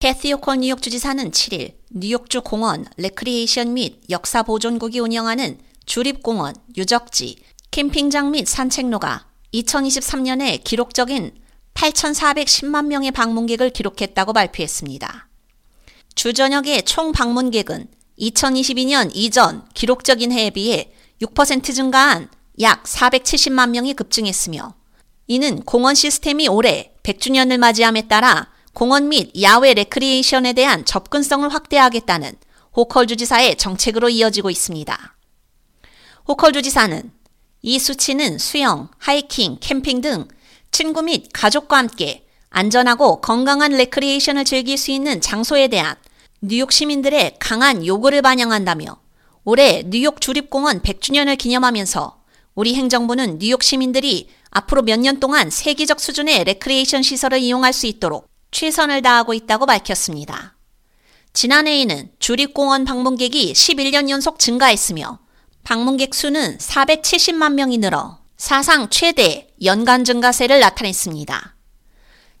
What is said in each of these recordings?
캐시 호컬 뉴욕 주지사는 7일 뉴욕주 공원, 레크리에이션 및 역사 보존국이 운영하는 주립공원, 유적지, 캠핑장 및 산책로가 2023년에 기록적인 8,410만 명의 방문객을 기록했다고 발표했습니다. 주 전역의 총 방문객은 2022년 이전 기록적인 해에 비해 6% 증가한 약 470만 명이 급증했으며 이는 공원 시스템이 올해 100주년을 맞이함에 따라 공원 및 야외 레크리에이션에 대한 접근성을 확대하겠다는 호컬 주지사의 정책으로 이어지고 있습니다. 호컬 주지사는 이 수치는 수영, 하이킹, 캠핑 등 친구 및 가족과 함께 안전하고 건강한 레크리에이션을 즐길 수 있는 장소에 대한 뉴욕 시민들의 강한 요구를 반영한다며 올해 뉴욕 주립공원 100주년을 기념하면서 우리 행정부는 뉴욕 시민들이 앞으로 몇 년 동안 세계적 수준의 레크리에이션 시설을 이용할 수 있도록 최선을 다하고 있다고 밝혔습니다. 지난해에는 주립공원 방문객이 11년 연속 증가했으며 방문객 수는 470만 명이 늘어 사상 최대 연간 증가세를 나타냈습니다.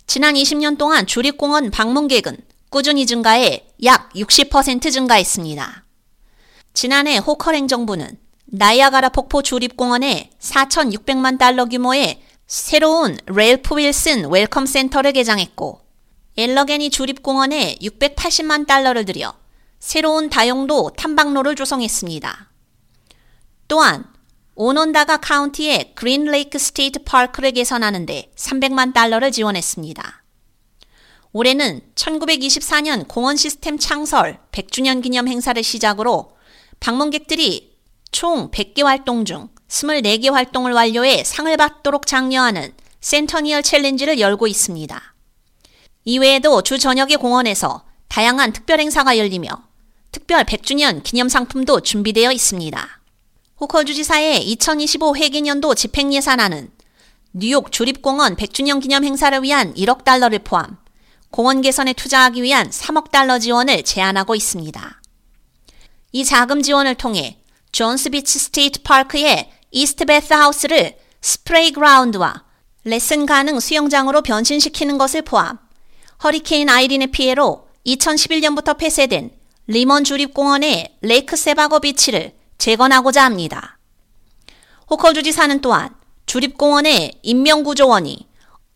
지난 20년 동안 주립공원 방문객은 꾸준히 증가해 약 60% 증가했습니다. 지난해 호컬 행정부는 나이아가라 폭포 주립공원에 4,600만 달러 규모의 새로운 랠프 윌슨 웰컴 센터를 개장했고 엘러게니 주립공원에 680만 달러를 들여 새로운 다용도 탐방로를 조성했습니다. 또한 오논다가 카운티의 그린레이크 스테이트 파크를 개선하는데 300만 달러를 지원했습니다. 올해는 1924년 공원 시스템 창설 100주년 기념 행사를 시작으로 방문객들이 총 100개 활동 중 24개 활동을 완료해 상을 받도록 장려하는 센터니얼 챌린지를 열고 있습니다. 이외에도 주 저녁의 공원에서 다양한 특별 행사가 열리며 특별 100주년 기념 상품도 준비되어 있습니다. 호컬 주지사의 2025 회계년도 집행 예산안은 뉴욕 주립공원 100주년 기념 행사를 위한 1억 달러를 포함 공원 개선에 투자하기 위한 3억 달러 지원을 제안하고 있습니다. 이 자금 지원을 통해 존스 비치 스테이트 파크의 이스트 베스 하우스를 spray ground와 레슨 가능 수영장으로 변신시키는 것을 포함 허리케인 아이린의 피해로 2011년부터 폐쇄된 리먼 주립공원의 레이크 세바거 비치를 재건하고자 합니다. 호컬 주지사는 또한 주립공원의 인명구조원이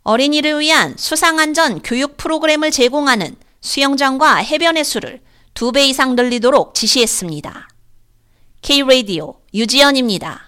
어린이를 위한 수상안전 교육 프로그램을 제공하는 수영장과 해변의 수를 두배 이상 늘리도록 지시했습니다. K-Radio 유지연입니다.